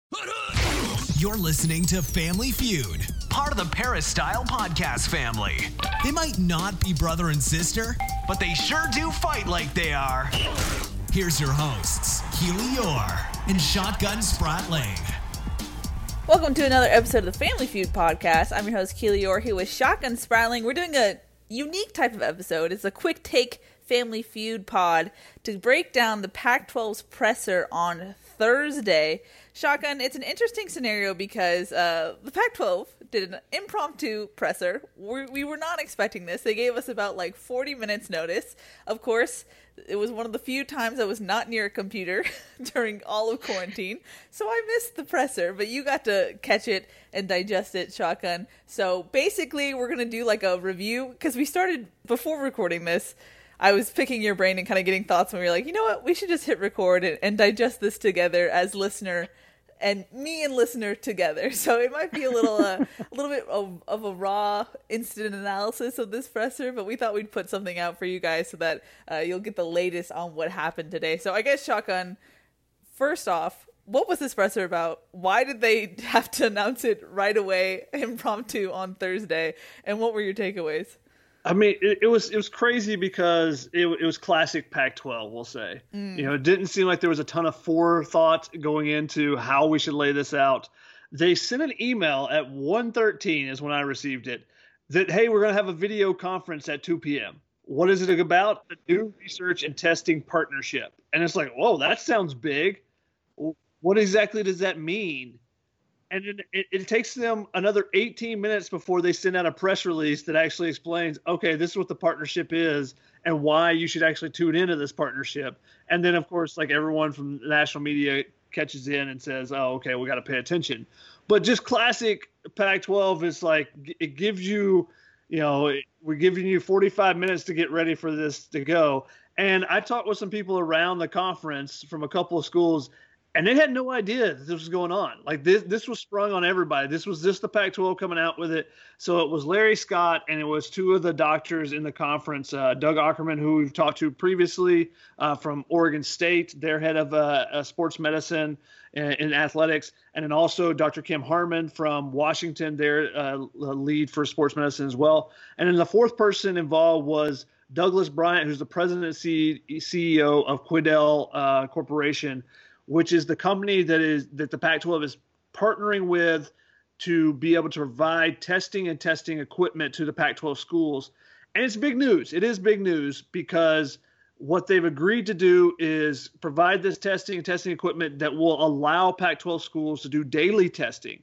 You're listening to Family Feud, part of the Paris Style Podcast family. They might not be brother and sister, but they sure do fight like they are. Here's your hosts, Keely Eure and Shotgun Spratling. Welcome to another episode of the Family Feud podcast. I'm your host, Keely Eure, here with Shotgun Spratling. We're doing a unique type of episode. It's a quick take Family Feud pod to break down the Pac 12's presser on Thursday. Shotgun, it's an interesting scenario because uh, the Pac 12 did an impromptu presser. we we were not expecting this. They gave us about like 40 minutes notice. Of course, it was one of the few times I was not near a computer during all of quarantine. So I missed the presser, but you got to catch it and digest it, Shotgun. So basically, we're going to do like a review because we started before recording this. I was picking your brain and kind of getting thoughts when we were like, you know what, we should just hit record and, and digest this together as listener and me and listener together. So it might be a little uh, a little bit of, of a raw incident analysis of this presser, but we thought we'd put something out for you guys so that uh, you'll get the latest on what happened today. So I guess shotgun. First off, what was this presser about? Why did they have to announce it right away, impromptu on Thursday? And what were your takeaways? I mean, it, it, was it was crazy because it, it was classic Pac-12. We'll say, mm. you know, it didn't seem like there was a ton of forethought going into how we should lay this out. They sent an email at 1:13 is when I received it that hey, we're going to have a video conference at 2 p.m. What is it about? A new research and testing partnership. And it's like, whoa, that sounds big. What exactly does that mean? And then it, it, takes them another 18 minutes before they send out a press release that actually explains okay this is what the partnership is and why you should actually tune into this partnership. And then of course like everyone from national media catches in and says oh okay we got to pay attention. But just classic pac 12 is like it gives you you know we're giving you 45 minutes to get ready for this to go. And i talked with some people around the conference from a couple of schools and they had no idea that this was going on. Like this, this was sprung on everybody. This was just the Pac-12 coming out with it. So it was Larry Scott and it was two of the doctors in the conference, uh, Doug Aukerman, who we've talked to previously uh, from Oregon State, their head of uh, sports medicine and, and, athletics, and then also Dr. Kim Harmon from Washington, their uh, lead for sports medicine as well. And then the fourth person involved was Douglas Bryant, who's the president and CEO of Quidel uh, Corporation which is the company that is that the Pac-12 is partnering with to be able to provide testing and testing equipment to the Pac-12 schools. And it's big news. It is big news because what they've agreed to do is provide this testing and testing equipment that will allow Pac-12 schools to do daily testing,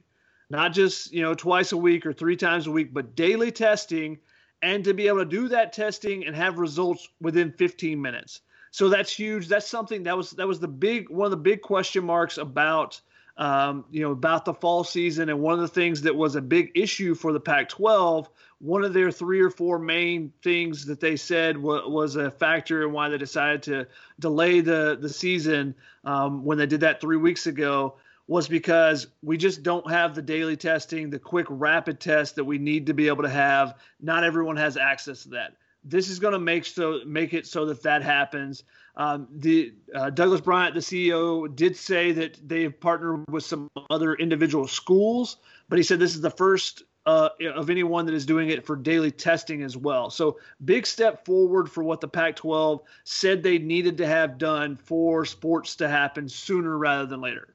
not just you know twice a week or three times a week, but daily testing, and to be able to do that testing and have results within 15 minutes. So that's huge. That's something that was that was the big one of the big question marks about um, you know about the fall season and one of the things that was a big issue for the Pac-12. One of their three or four main things that they said w- was a factor in why they decided to delay the the season um, when they did that three weeks ago was because we just don't have the daily testing, the quick rapid test that we need to be able to have. Not everyone has access to that this is going to make so make it so that that happens. Um, the uh, Douglas Bryant, the CEO, did say that they have partnered with some other individual schools, but he said this is the first uh, of anyone that is doing it for daily testing as well. So big step forward for what the Pac-12 said they needed to have done for sports to happen sooner rather than later.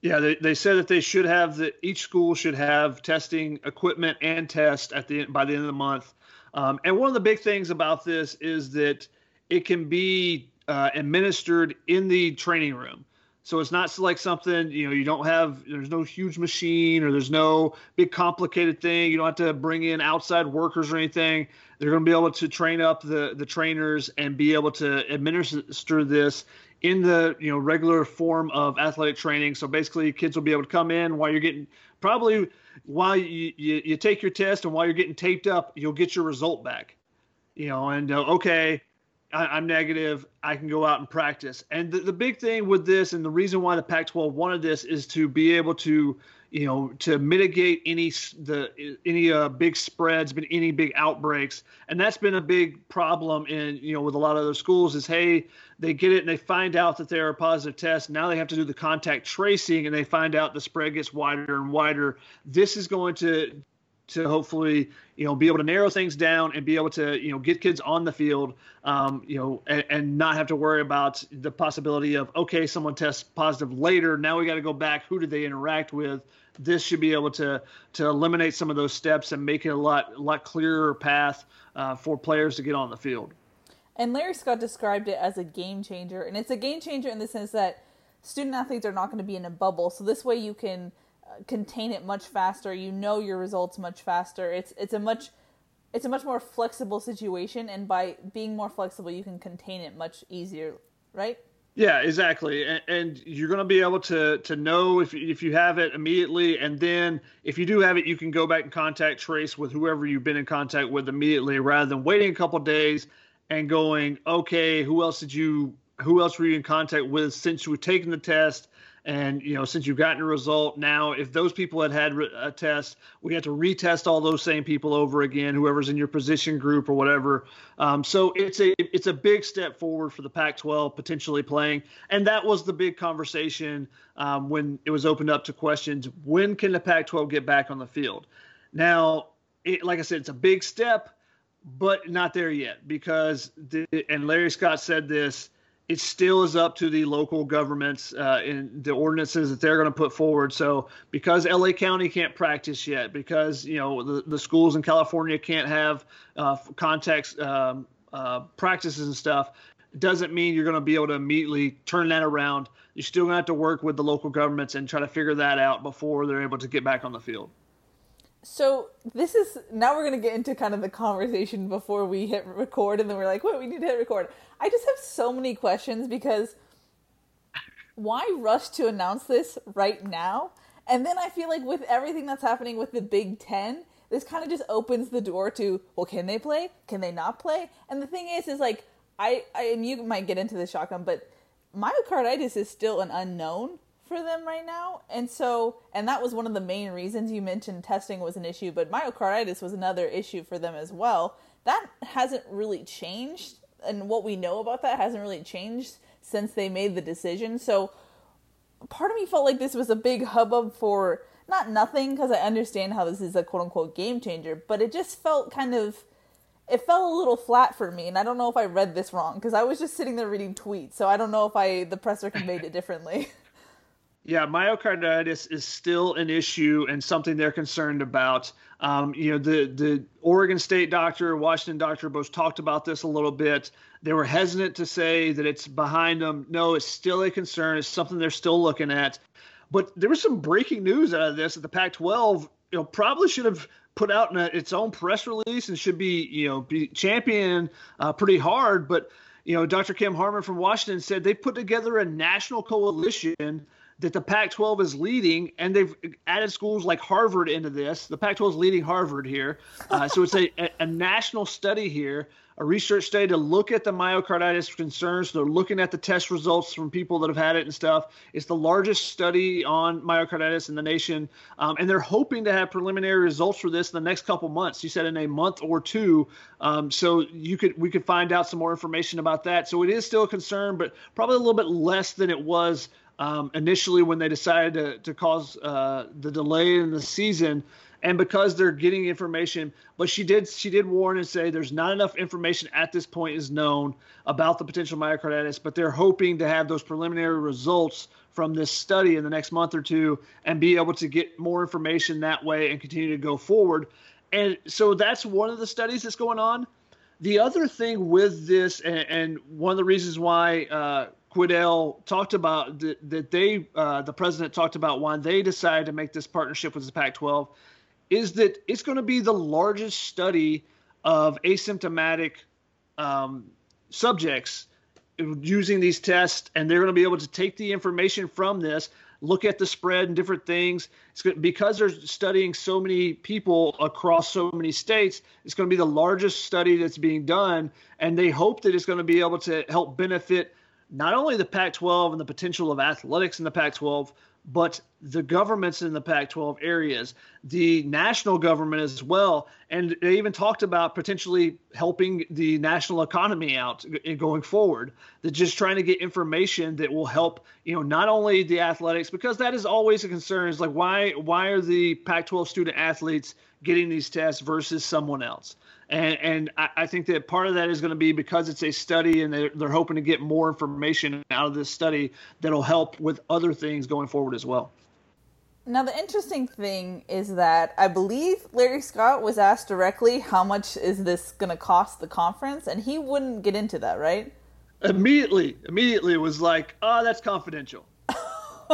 Yeah, they, they said that they should have that each school should have testing equipment and test at the by the end of the month. Um, and one of the big things about this is that it can be uh, administered in the training room. So it's not like something, you know, you don't have, there's no huge machine or there's no big complicated thing. You don't have to bring in outside workers or anything. They're going to be able to train up the, the trainers and be able to administer this in the, you know, regular form of athletic training. So basically kids will be able to come in while you're getting, probably while you, you, you take your test and while you're getting taped up, you'll get your result back, you know, and uh, okay, I, am negative. I can go out and practice. And the, the big thing with this, and the reason why the Pac-12 wanted this, is to be able to, you know, to mitigate any the any uh, big spreads, but any big outbreaks. And that's been a big problem in you know with a lot of those schools. Is hey, they get it and they find out that they're a positive test. Now they have to do the contact tracing, and they find out the spread gets wider and wider. This is going to to hopefully you know be able to narrow things down and be able to you know get kids on the field um, you know and, and, not have to worry about the possibility of okay someone tests positive later. Now we got to go back. Who did they interact with? This should be able to to eliminate some of those steps and make it a lot lot clearer path uh, for players to get on the field. And larry scott described it as a game changer and it's a game changer in the sense that student athletes are not going to be in a bubble. So this way you can contain it much faster. You know your results much faster. It's it's a much it's a much more flexible situation, and by being more flexible, you can contain it much easier, right? Yeah, exactly. And, and you're going to be able to to know if if you have it immediately, and then if you do have it, you can go back and contact trace with whoever you've been in contact with immediately, rather than waiting a couple days and going, okay, who else did you who else were you in contact with since you were taking the test? And you know, since you've gotten a result, now if those people had had a test, we have to retest all those same people over again, whoever's in your position group or whatever. Um, so it's a it's a big step forward for the Pac-12 potentially playing, and that was the big conversation um, when it was opened up to questions: When can the Pac-12 get back on the field? Now, it, like I said, it's a big step, but not there yet because the, and Larry Scott said this it still is up to the local governments uh, in the ordinances that they're going to put forward. So because LA County can't practice yet, because you know the, the schools in California can't have uh, contacts um, uh, practices and stuff, doesn't mean you're going to be able to immediately turn that around. You're still going to have to work with the local governments and try to figure that out before they're able to get back on the field. So this is now we're gonna get into kind of the conversation before we hit record, and then we're like, "Wait, we need to hit record." I just have so many questions because why rush to announce this right now? And then I feel like with everything that's happening with the Big Ten, this kind of just opens the door to, well, can they play? Can they not play? And the thing is, is like I, I and you might get into the shotgun, but myocarditis is still an unknown for them right now. And so, and that was one of the main reasons you mentioned testing was an issue, but myocarditis was another issue for them as well. That hasn't really changed. And what we know about that hasn't really changed since they made the decision. So, part of me felt like this was a big hubbub for not nothing, because I understand how this is a quote unquote game changer, but it just felt kind of it fell a little flat for me and i don't know if i read this wrong because i was just sitting there reading tweets so i don't know if i the presser conveyed it differently Yeah, myocarditis is still an issue and something they're concerned about. Um, you know, the the Oregon State doctor, Washington doctor both talked about this a little bit. They were hesitant to say that it's behind them. No, it's still a concern. It's something they're still looking at. But there was some breaking news out of this that the Pac-12, you know, probably should have put out a, its own press release and should be, you know, be championing uh, pretty hard. But you know, Dr. Kim Harmon from Washington said they put together a national coalition that the Pac 12 is leading, and they've added schools like Harvard into this. The Pac 12 is leading Harvard here. Uh, so it's a, a, national study here, a research study to look at the myocarditis concerns. They're looking at the test results from people that have had it and stuff. It's the largest study on myocarditis in the nation. Um, and they're hoping to have preliminary results for this in the next couple months. You said in a month or two. Um, so you could we could find out some more information about that. So it is still a concern, but probably a little bit less than it was um, initially when they decided to, to cause uh, the delay in the season. And because they're getting information but she did she did warn and say there's not enough information at this point is known about the potential myocarditis but they're hoping to have those preliminary results from this study in the next month or two and be able to get more information that way and continue to go forward. And so that's one of the studies that's going on. The other thing with this and, and one of the reasons why uh, Quidel talked about that, that they, uh, the president talked about why they decided to make this partnership with the Pac-12, is that it's going to be the largest study of asymptomatic um, subjects using these tests, and they're going to be able to take the information from this, look at the spread and different things. It's because they're studying so many people across so many states. It's going to be the largest study that's being done, and they hope that it's going to be able to help benefit not only the Pac-12 and the potential of athletics in the Pac-12, but the governments in the Pac 12 areas, the national government as well. And they even talked about potentially helping the national economy out going forward. That just trying to get information that will help, you know, not only the athletics, because that is always a concern is like, why, why are the Pac 12 student athletes getting these tests versus someone else? And, and I, I think that part of that is going to be because it's a study and they're, they're hoping to get more information out of this study that'll help with other things going forward as well. Now, the interesting thing is that I believe Larry Scott was asked directly how much is this going to cost the conference, and he wouldn't get into that, right? Immediately, immediately was like, oh, that's confidential.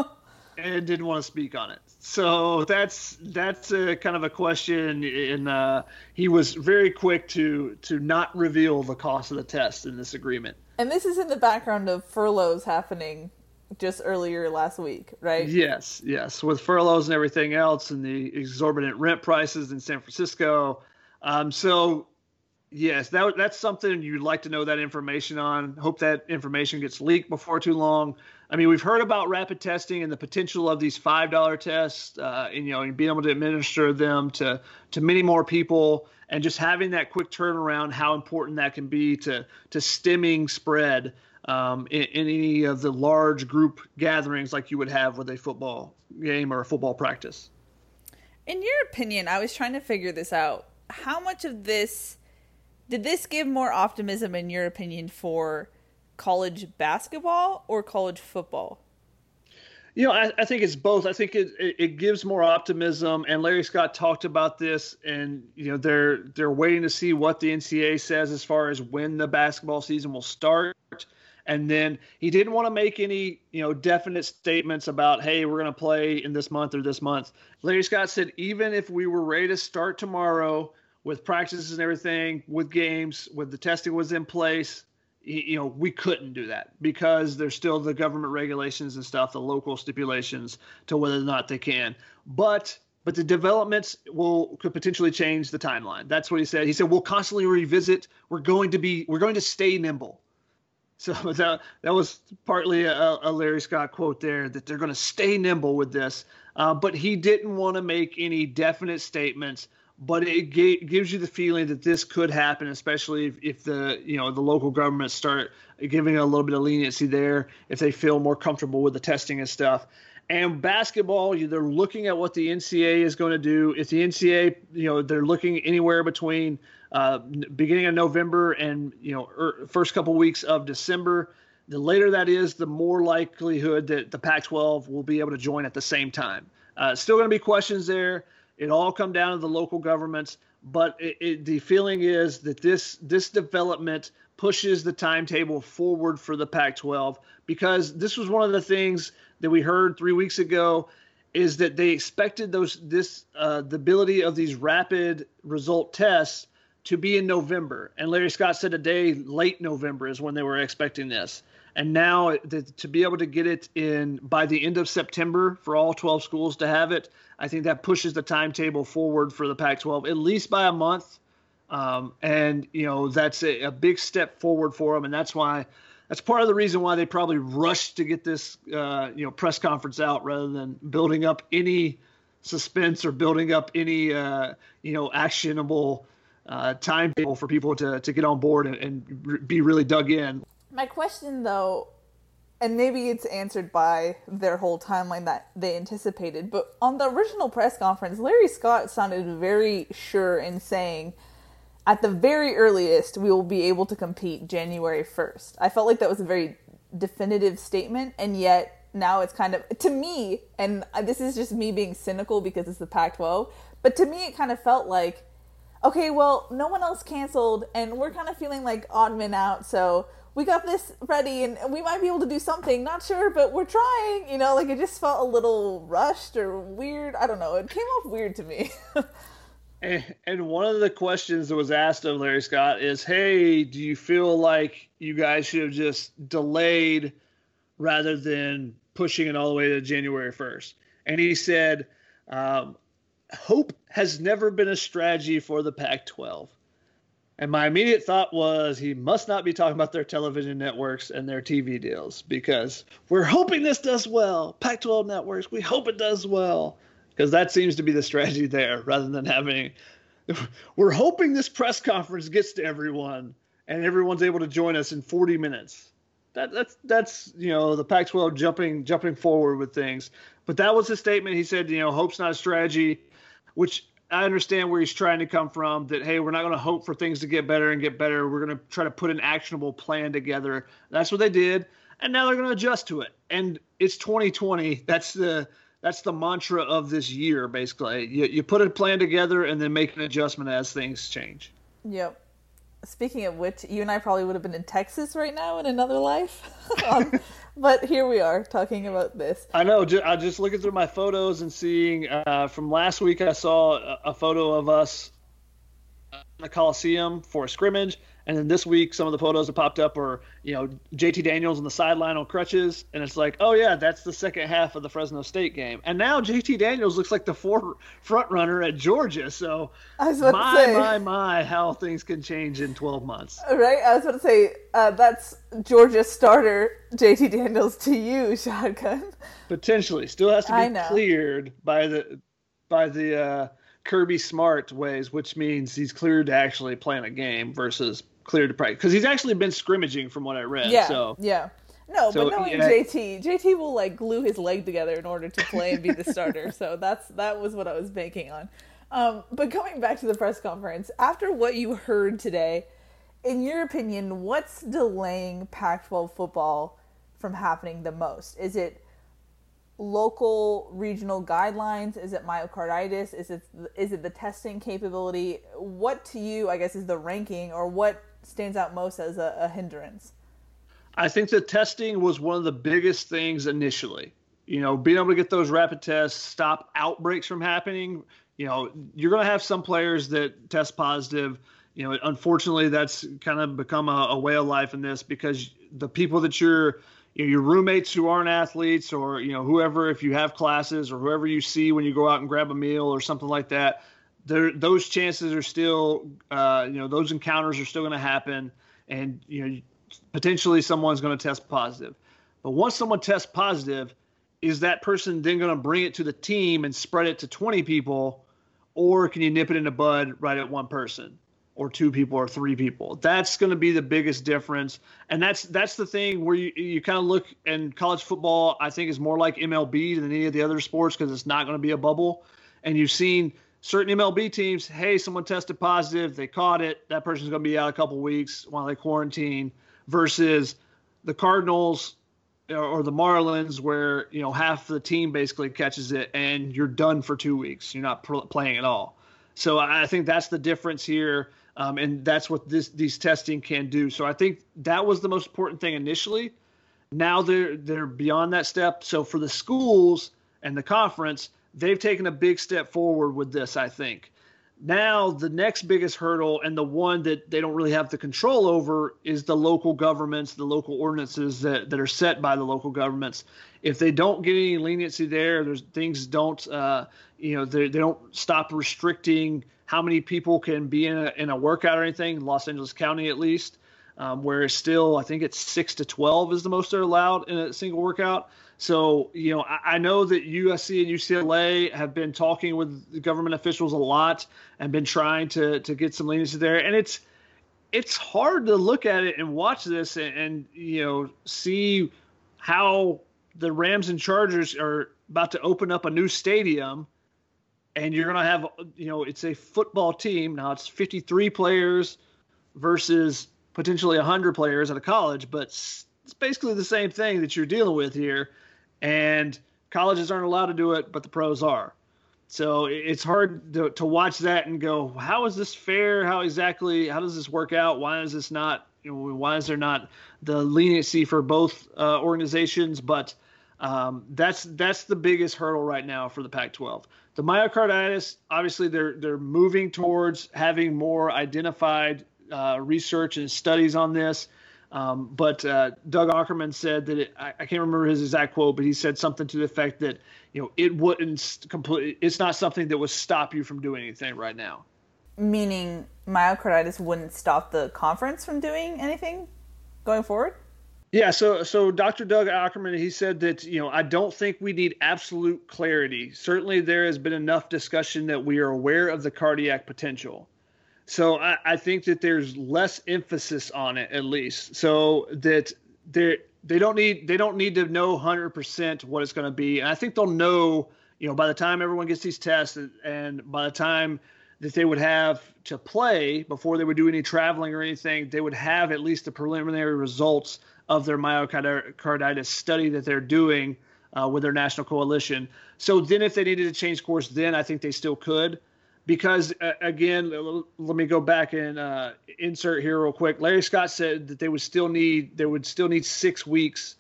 and didn't want to speak on it. So that's that's a kind of a question, and uh, he was very quick to to not reveal the cost of the test in this agreement. And this is in the background of furloughs happening just earlier last week, right? Yes, yes, with furloughs and everything else, and the exorbitant rent prices in San Francisco. Um, so Yes, that that's something you'd like to know that information on. Hope that information gets leaked before too long. I mean, we've heard about rapid testing and the potential of these five dollar tests, uh, and you know, and being able to administer them to to many more people, and just having that quick turnaround, how important that can be to to stemming spread um, in, in any of the large group gatherings like you would have with a football game or a football practice. In your opinion, I was trying to figure this out. How much of this did this give more optimism, in your opinion, for college basketball or college football? You know, I, I think it's both. I think it, it, gives more optimism, and Larry Scott talked about this, and you know they're they're waiting to see what the NCAA says as far as when the basketball season will start, and then he didn't want to make any you know definite statements about hey we're going to play in this month or this month. Larry Scott said even if we were ready to start tomorrow, with practices and everything, with games, with the testing was in place, you know, we couldn't do that because there's still the government regulations and stuff, the local stipulations to whether or not they can. But but the developments will could potentially change the timeline. That's what he said. He said we'll constantly revisit. We're going to be we're going to stay nimble. So that that was partly a, a Larry Scott quote there that they're going to stay nimble with this. Uh, but he didn't want to make any definite statements but it gives you the feeling that this could happen, especially if, if, the you know the local governments start giving a little bit of leniency there, if they feel more comfortable with the testing and stuff. And basketball, they're looking at what the NCAA is going to do. If the NCAA, you know, they're looking anywhere between uh, beginning of November and you know er, first couple weeks of December. The later that is, the more likelihood that the Pac-12 will be able to join at the same time. Uh, still going to be questions there. It all come down to the local governments, but it, it, the feeling is that this this development pushes the timetable forward for the Pac-12 because this was one of the things that we heard three weeks ago is that they expected those this uh, the ability of these rapid result tests to be in November, and Larry Scott said a day late November is when they were expecting this and now to be able to get it in by the end of September for all 12 schools to have it, I think that pushes the timetable forward for the Pac-12 at least by a month. Um, and you know that's a, a, big step forward for them, and that's why that's part of the reason why they probably rushed to get this uh, you know press conference out rather than building up any suspense or building up any uh, you know actionable uh, timetable for people to to get on board and, and be really dug in. My question, though, and maybe it's answered by their whole timeline that they anticipated, but on the original press conference, Larry Scott sounded very sure in saying, at the very earliest, we will be able to compete January 1st. I felt like that was a very definitive statement, and yet now it's kind of, to me, and this is just me being cynical because it's the Pac 12, but to me, it kind of felt like, okay, well, no one else canceled, and we're kind of feeling like odd men out, so we got this ready and we might be able to do something. Not sure, but we're trying. You know, like it just felt a little rushed or weird. I don't know. It came off weird to me. and, one of the questions that was asked of Larry Scott is, "Hey, do you feel like you guys should have just delayed rather than pushing it all the way to January 1st?" And he said, um, "Hope has never been a strategy for the Pac-12." And my immediate thought was he must not be talking about their television networks and their TV deals because we're hoping this does well. Pac 12 networks, we hope it does well. Because that seems to be the strategy there rather than having, we're hoping this press conference gets to everyone and everyone's able to join us in 40 minutes. That, that's that's you know the Pac-12 jumping jumping forward with things, but that was his statement. He said you know hope's not a strategy, which I understand where he's trying to come from. That hey, we're not going to hope for things to get better and get better. We're going to try to put an actionable plan together. That's what they did, and now they're going to adjust to it. And it's 2020. That's the that's the mantra of this year, basically. You, you put a plan together and then make an adjustment as things change. Yep. Speaking of which, you and I probably would have been in Texas right now in another life. um, but here we are talking about this. I know. I just looking through my photos and seeing uh, from last week. I saw a, photo of us in the Coliseum for a scrimmage, and then this week, some of the photos that popped up are, you know, JT Daniels on the sideline on crutches. And it's like, oh, yeah, that's the second half of the Fresno State game. And now JT Daniels looks like the four front runner at Georgia. So, my, my, my, how things can change in 12 months. Right. I was about to say, uh, that's Georgia starter JT Daniels to you, Shotgun. Potentially. Still has to be cleared by the, by the, uh, Kirby Smart ways, which means he's cleared to actually play in a game versus cleared to practice because he's actually been scrimmaging from what I read. Yeah, so yeah. No, so, but knowing yeah. JT, JT will like glue his leg together in order to play and be the starter. so that's that was what I was banking on. Um, but going back to the press conference, after what you heard today, in your opinion, what's delaying Pac-12 football from happening the most? Is it local regional guidelines? Is it myocarditis? Is it is it the testing capability? What to you, I guess, is the ranking, or what stands out most as a, a hindrance? I think the testing was one of the biggest things initially. You know, being able to get those rapid tests, stop outbreaks from happening. You know, you're going to have some players that test positive. You know, unfortunately, that's kind of become a, a way of life in this because the people that you're you know, your roommates who aren't athletes or you know whoever if you have classes or whoever you see when you go out and grab a meal or something like that there those chances are still uh, you know those encounters are still going to happen and you know potentially someone's going to test positive but once someone tests positive is that person then going to bring it to the team and spread it to 20 people or can you nip it in the bud right at one person or two people or three people. That's going to be the biggest difference, and that's that's the thing where you you kind of look and college football. I think is more like MLB than any of the other sports because it's not going to be a bubble, and you've seen certain MLB teams. Hey, someone tested positive, they caught it. That person's going to be out a couple weeks while they quarantine. Versus the Cardinals or the Marlins, where you know half the team basically catches it, and you're done for two weeks. You're not pr- playing at all. So I think that's the difference here um, and that's what this these testing can do. So I think that was the most important thing initially. Now they're they're beyond that step. So for the schools and the conference, they've taken a big step forward with this. I think. Now the next biggest hurdle and the one that they don't really have the control over is the local governments, the local ordinances that, that are set by the local governments. If they don't get any leniency there, there's things don't uh, you know they, they don't stop restricting how many people can be in a, in a workout or anything, Los Angeles County at least, um, where it's still, I think it's 6 to 12 is the most they're allowed in a single workout. So, you know, I, I know that USC and UCLA have been talking with government officials a lot and been trying to, to get some leniency there. And it's, it's hard to look at it and watch this and, and you know, see how the Rams and Chargers are about to open up a new stadium and you're going to have you know it's a football team now it's 53 players versus potentially 100 players at a college but it's basically the same thing that you're dealing with here and colleges aren't allowed to do it but the pros are so it's hard to, to watch that and go how is this fair how exactly how does this work out why is this not why is there not the leniency for both uh, organizations? But um, that's that's the biggest hurdle right now for the Pac-12. The myocarditis, obviously, they're they're moving towards having more identified uh, research and studies on this. Um, but uh, Doug Aukerman said that it, I, I, can't remember his exact quote, but he said something to the effect that you know it wouldn't complete. It's not something that would stop you from doing anything right now. Meaning myocarditis wouldn't stop the conference from doing anything going forward. Yeah, so so Dr. Doug Aukerman he said that you know I don't think we need absolute clarity. Certainly, there has been enough discussion that we are aware of the cardiac potential. So I, I think that there's less emphasis on it at least, so that they they don't need they don't need to know 100% what it's going to be. And I think they'll know you know by the time everyone gets these tests and by the time that they would have to play before they would do any traveling or anything, they would have at least the preliminary results of their myocarditis study that they're doing uh, with their national coalition. So then, if they needed to change course, then I think they still could. Because uh, again, let me go back and uh, insert here real quick. Larry Scott said that they would still need they would still need six weeks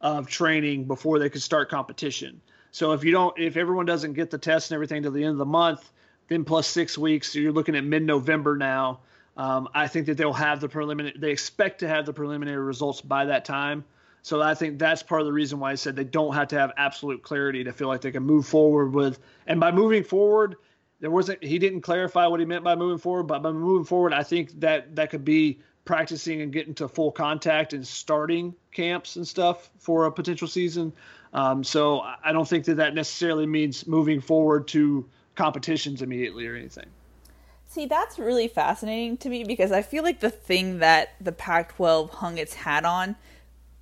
of training before they could start competition. So if you don't, if everyone doesn't get the test and everything to the end of the month, then plus six weeks, so you're looking at mid-November now. Um, I think that they'll have the preliminary. They expect to have the preliminary results by that time. So I think that's part of the reason why I said they don't have to have absolute clarity to feel like they can move forward with. And by moving forward, there wasn't. He didn't clarify what he meant by moving forward. But by moving forward, I think that that could be practicing and getting to full contact and starting camps and stuff for a potential season. Um, so I don't think that that necessarily means moving forward to competitions immediately or anything. See, that's really fascinating to me because I feel like the thing that the Pac 12 hung its hat on,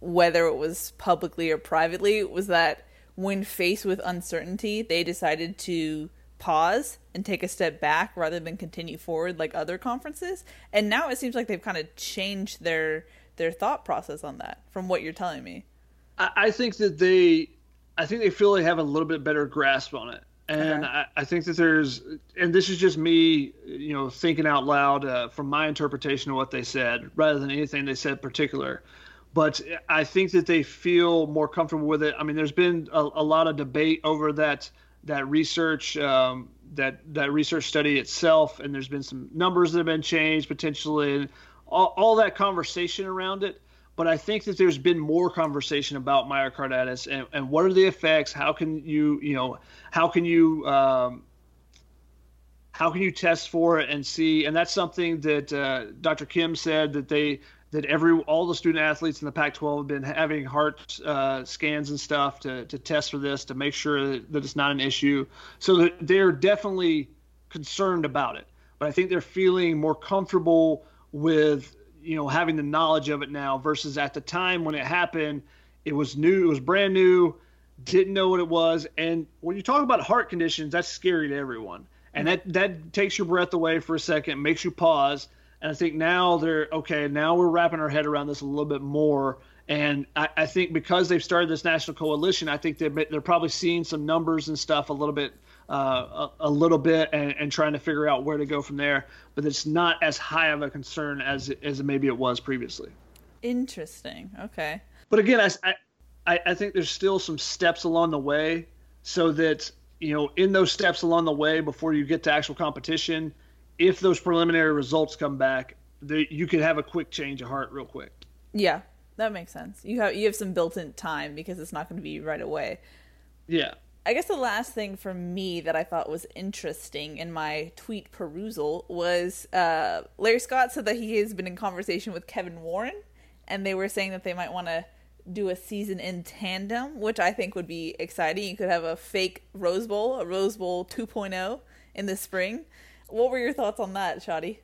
whether it was publicly or privately, was that when faced with uncertainty, they decided to pause and take a step back rather than continue forward like other conferences. And now it seems like they've kind of changed their their thought process on that from what you're telling me. I think that they I think they feel they have a little bit better grasp on it. And okay. I, I, think that there's, and this is just me, you know, thinking out loud uh, from my interpretation of what they said, rather than anything they said particular. But I think that they feel more comfortable with it. I mean, there's been a, a lot of debate over that that research, um, that that research study itself, and there's been some numbers that have been changed potentially, and all, all that conversation around it but I think that there's been more conversation about myocarditis and, and what are the effects? How can you, you know, how can you, um, how can you test for it and see? And that's something that uh, Dr. Kim said that they that every all the student athletes in the Pac-12 have been having heart uh, scans and stuff to to test for this to make sure that, that it's not an issue. So that they're definitely concerned about it, but I think they're feeling more comfortable with you know having the knowledge of it now versus at the time when it happened it was new it was brand new didn't know what it was. And when you talk about heart conditions that's scary to everyone. And that that takes your breath away for a second makes you pause and i think now they're okay now we're wrapping our head around this a little bit more and I, I think because they've started this national coalition i think they're, they're probably seeing some numbers and stuff a little bit uh, a, a, little bit and, and, trying to figure out where to go from there. But it's not as high of a concern as as maybe it was previously. Interesting. Okay. But again, I, I I think there's still some steps along the way, so that you know in those steps along the way before you get to actual competition, if those preliminary results come back, they, you could have a quick change of heart real quick. Yeah, that makes sense. You have you have some built-in time because it's not going to be right away. Yeah. I guess the last thing for me that I thought was interesting in my tweet perusal was uh, Larry Scott said that he has been in conversation with Kevin Warren, and they were saying that they might want to do a season in tandem, which I think would be exciting. You could have a fake Rose Bowl, a Rose Bowl 2.0 in the spring. What were your thoughts on that, Shotty?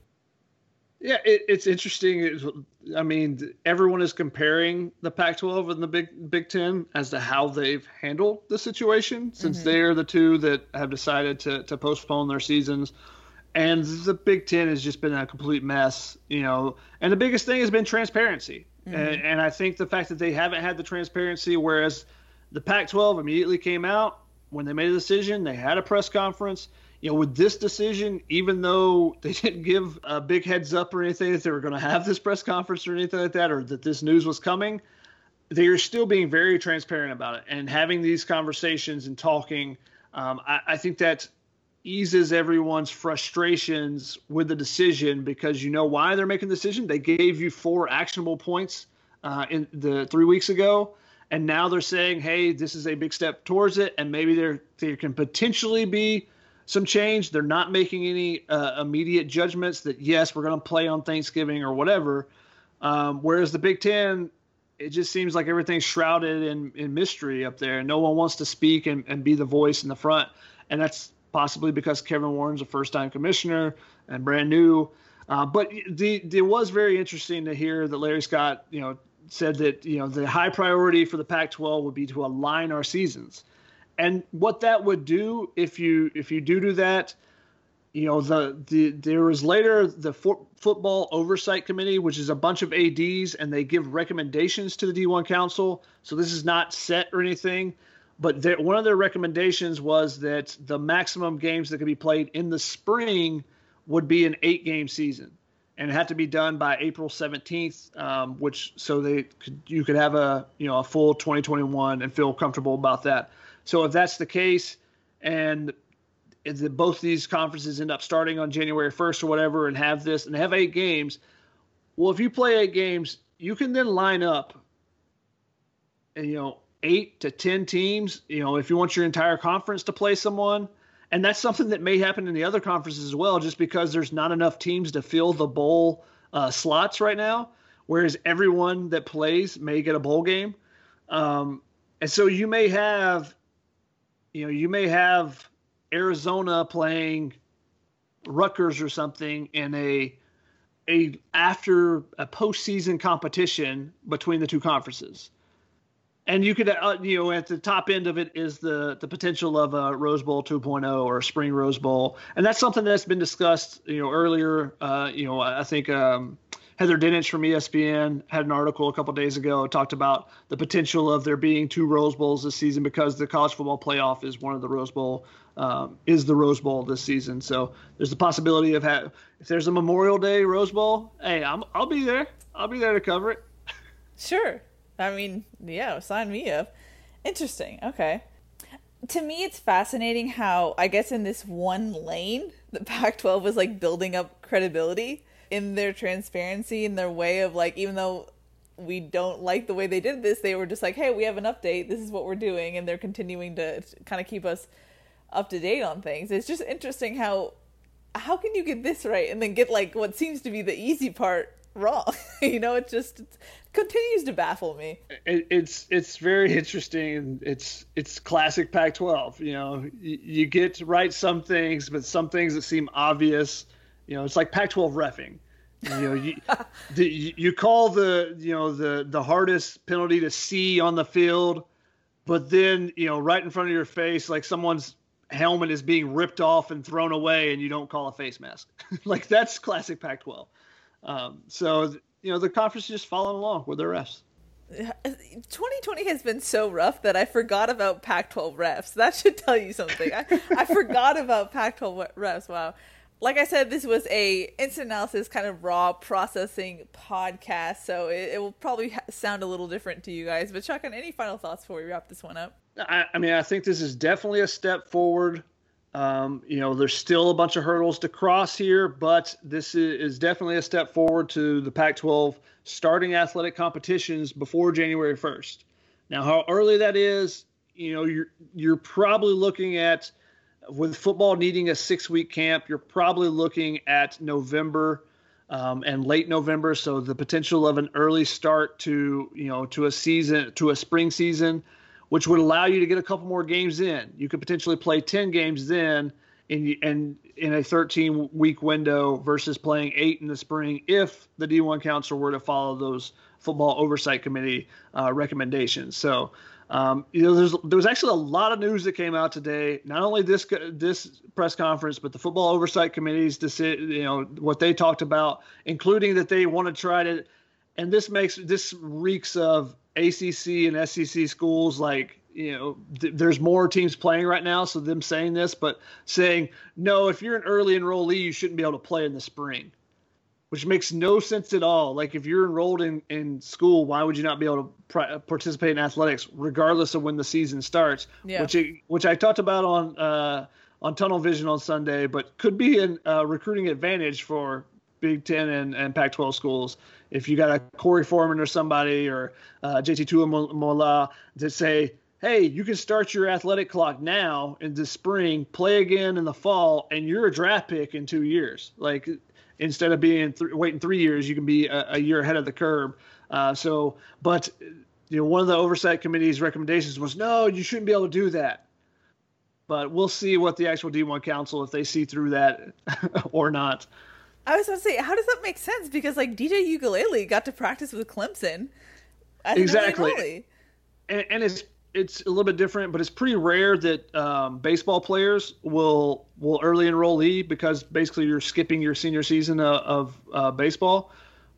Yeah, it, it's interesting. I mean, everyone is comparing the Pac-12 and the Big Big Ten as to how they've handled the situation, since mm-hmm. they are the two that have decided to to postpone their seasons, and the Big Ten has just been a complete mess. You know, and the biggest thing has been transparency, mm-hmm. and, and I think the fact that they haven't had the transparency, whereas the Pac-12 immediately came out when they made a decision, they had a press conference you know, with this decision, even though they didn't give a big heads up or anything that they were going to have this press conference or anything like that, or that this news was coming, they are still being very transparent about it and having these conversations and talking. Um, I, I think that eases everyone's frustrations with the decision because you know why they're making the decision. They gave you four actionable points uh, in the three weeks ago, and now they're saying, "Hey, this is a big step towards it," and maybe there there can potentially be some change. They're not making any uh, immediate judgments that yes, we're going to play on Thanksgiving or whatever. Um, whereas the Big Ten, it just seems like everything's shrouded in, in mystery up there, and no one wants to speak and, and be the voice in the front. And that's possibly because Kevin Warren's a first-time commissioner and brand new. Uh, but the, it was very interesting to hear that Larry Scott, you know, said that you know the high priority for the Pac-12 would be to align our seasons and what that would do if you if you do do that you know the the there was later the for, football oversight committee which is a bunch of ads and they give recommendations to the d1 council so this is not set or anything but one of their recommendations was that the maximum games that could be played in the spring would be an eight game season and it had to be done by April 17th, um, which so they could, you could have a you know a full 2021 and feel comfortable about that. So if that's the case, and the, both these conferences end up starting on January 1st or whatever, and have this and have eight games, well, if you play eight games, you can then line up, and you know eight to ten teams. You know if you want your entire conference to play someone. And that's something that may happen in the other conferences as well, just because there's not enough teams to fill the bowl uh, slots right now. Whereas everyone that plays may get a bowl game. Um, and so you may have you know, you may have Arizona playing Rutgers or something in a a after a postseason competition between the two conferences. And you could, uh, you know, at the top end of it is the the potential of a Rose Bowl 2.0 or a Spring Rose Bowl, and that's something that's been discussed, you know, earlier. Uh, you know, I think um, Heather Dinich from ESPN had an article a couple days ago talked about the potential of there being two Rose Bowls this season because the college football playoff is one of the Rose Bowl um, is the Rose Bowl this season. So there's the possibility of ha- if there's a Memorial Day Rose Bowl, hey, I'm I'll be there. I'll be there to cover it. Sure. I mean, yeah, sign me up. Interesting. Okay. To me, it's fascinating how I guess in this one lane, the Pac-12 was like building up credibility in their transparency in their way of like even though we don't like the way they did this they were just like hey we have an update. This is what we're doing and they're continuing to kind of keep us up to date on things. It's just interesting how how can you get this right and then get like what seems to be the easy part wrong? You know it just it continues to baffle me. It, it's it's very interesting it's it's classic pac 12 you know? You, you get write some things but some things that seem obvious you know, it's like Pac-12 refing. You know, you, the, you call the you know the the hardest penalty to see on the field, but then you know right in front of your face, like someone's helmet is being ripped off and thrown away, and you don't call a face mask. like that's classic Pac-12. Um, so you know the conference is just following along with their refs. 2020 has been so rough that I forgot about Pac-12 refs. That should tell you something. I, I forgot about Pac-12 refs. Wow like I said, this was a instant analysis kind of raw processing podcast, so it, it will probably ha- sound a little different to you guys. But Shotgun, any final thoughts before we wrap this one up? I, I mean, I think this is definitely a step forward. Um, you know, there's still a bunch of hurdles to cross here, but this is, is definitely a step forward to the Pac-12 starting athletic competitions before January 1st. Now, how early that is, you know, you're you're probably looking at with football needing a six week camp, you're probably looking at November um, and late November. So the potential of an early start to you know to a season to a spring season, which would allow you to get a couple more games in. You could potentially play ten games then in and in a 13 week window versus playing eight in the spring if the D1 Council were to follow those football oversight committee uh, recommendations. So um, you know, there's there was actually a lot of news that came out today. Not only this this press conference, but the football oversight committee's decision. You know what they talked about, including that they want to try to, and this makes this reeks of ACC and SEC schools like you know th- there's more teams playing right now, so them saying this, but saying no, if you're an early enrollee, you shouldn't be able to play in the spring, which makes no sense at all. Like if you're enrolled in in school, why would you not be able to pr- participate in athletics regardless of when the season starts? Yeah. Which it, which I talked about on uh, on Tunnel Vision on Sunday, but could be a uh, recruiting advantage for Big Ten and, and Pac-12 schools. If you got a Korey Foreman or somebody or uh, JT Tuimoloau to say, hey, you can start your athletic clock now in the spring, play again in the fall, and you're a draft pick in two years. Like instead of being th- waiting three years, you can be a, a year ahead of the curve. Uh, so, but you know, one of the oversight committee's recommendations was no, you shouldn't be able to do that. But we'll see what the actual D1 council if they see through that or not. I was going to say, how does that make sense? Because like DJ Uiagalelei got to practice with Clemson. as an early Exactly. and, and it's it's a little bit different, but it's pretty rare that um, baseball players will will early enrollee because basically you're skipping your senior season of, of uh, baseball,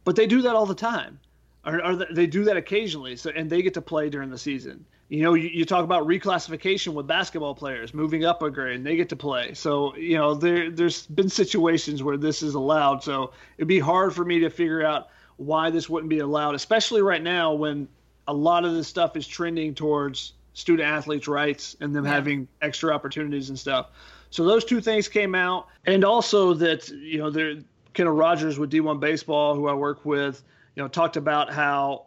but they do that all the time, or, or they do that occasionally. So and they get to play during the season. You know, you, you talk about reclassification with basketball players moving up a grade, and they get to play. So you know, there there's been situations where this is allowed. So it'd be hard for me to figure out why this wouldn't be allowed, especially right now when a lot of this stuff is trending towards student athletes' rights and them having extra opportunities and stuff. So those two things came out, and also that you know, there Kendall Rogers with D1 Baseball, who I work with, you know, talked about how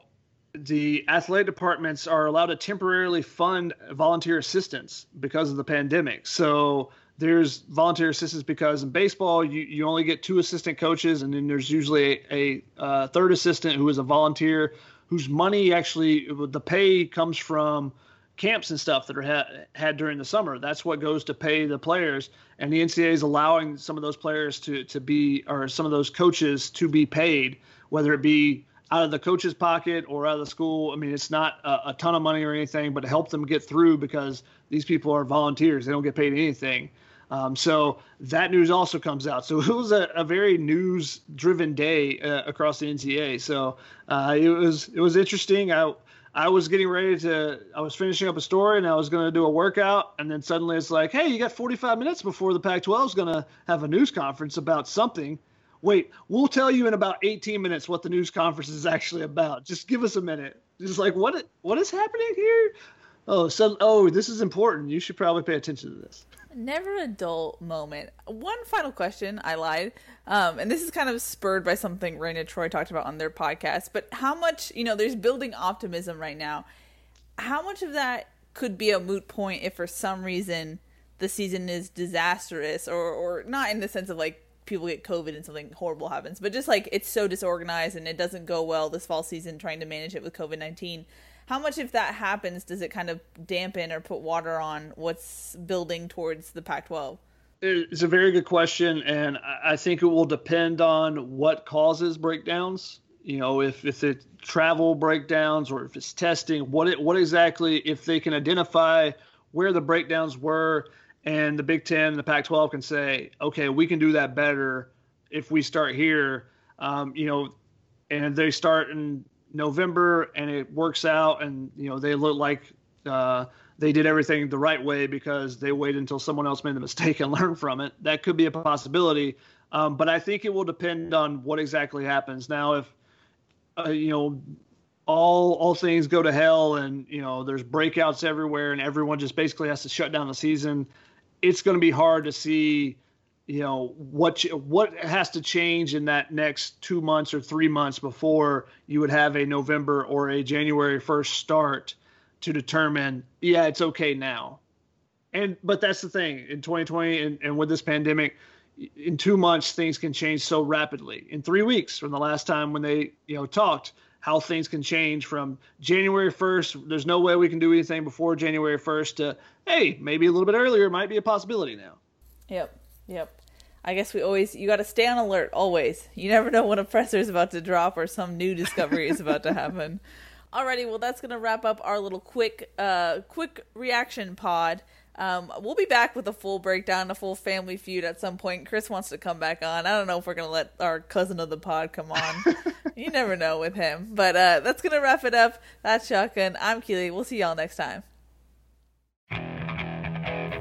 the athletic departments are allowed to temporarily fund volunteer assistance because of the pandemic. So there's volunteer assistance because in baseball you, you only get two assistant coaches and then there's usually a, a uh, third assistant who is a volunteer whose money actually the pay comes from camps and stuff that are ha- had during the summer. That's what goes to pay the players, and the NCAA is allowing some of those players to to be or some of those coaches to be paid, whether it be out of the coach's pocket or out of the school. I mean, it's not a, a ton of money or anything, but to help them get through because these people are volunteers; they don't get paid anything. Um, so that news also comes out. So it was a, a very news-driven day uh, across the NCAA. So uh, it was it was interesting. I I was getting ready to I was finishing up a story and I was going to do a workout, and then suddenly it's like, hey, you got 45 minutes before the Pac-12 is going to have a news conference about something. Wait, we'll tell you in about 18 minutes what the news conference is actually about. Just give us a minute. Just like what what is happening here? Oh, so oh, this is important. You should probably pay attention to this. Never a dull moment. One final question. I lied. Um, and this is kind of spurred by something Reign of Troy talked about on their podcast. But how much, you know, there's building optimism right now. How much of that could be a moot point if for some reason the season is disastrous or, or not in the sense of like people get COVID and something horrible happens, but just like it's so disorganized and it doesn't go well this fall season trying to manage it with COVID 19 how much if that happens does it kind of dampen or put water on what's building towards the pac 12 It's a very good question, and I think it will depend on what causes breakdowns. You know, if if it's travel breakdowns or if it's testing, what it, what exactly if they can identify where the breakdowns were, and the Big Ten and the Pac-12 can say, okay, we can do that better if we start here. Um, you know, and they start in November and it works out, and you know they look like uh, they did everything the right way because they waited until someone else made the mistake and learned from it. That could be a possibility, um, but I think it will depend on what exactly happens. Now, if uh, you know all all things go to hell and you know there's breakouts everywhere and everyone just basically has to shut down the season, it's going to be hard to see you know what what has to change in that next two months or three months before you would have a November or a January first start to determine yeah it's okay now. And but that's the thing in 2020 and, and with this pandemic in two months things can change so rapidly. In three weeks from the last time when they you know talked how things can change from january 1st there's no way we can do anything before january 1st to hey maybe a little bit earlier might be a possibility now. Yep. Yep. I guess we always you got to stay on alert always. You never know when a presser is about to drop or some new discovery is about to happen. Alrighty, well that's gonna wrap up our little quick uh quick reaction pod. Um, we'll be back with a full breakdown, a full family feud at some point. Chris wants to come back on. I don't know if we're gonna let our cousin of the pod come on. you never know with him. But uh, that's gonna wrap it up. That's Shotgun. I'm Keely. We'll see y'all next time.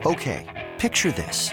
Okay, picture this.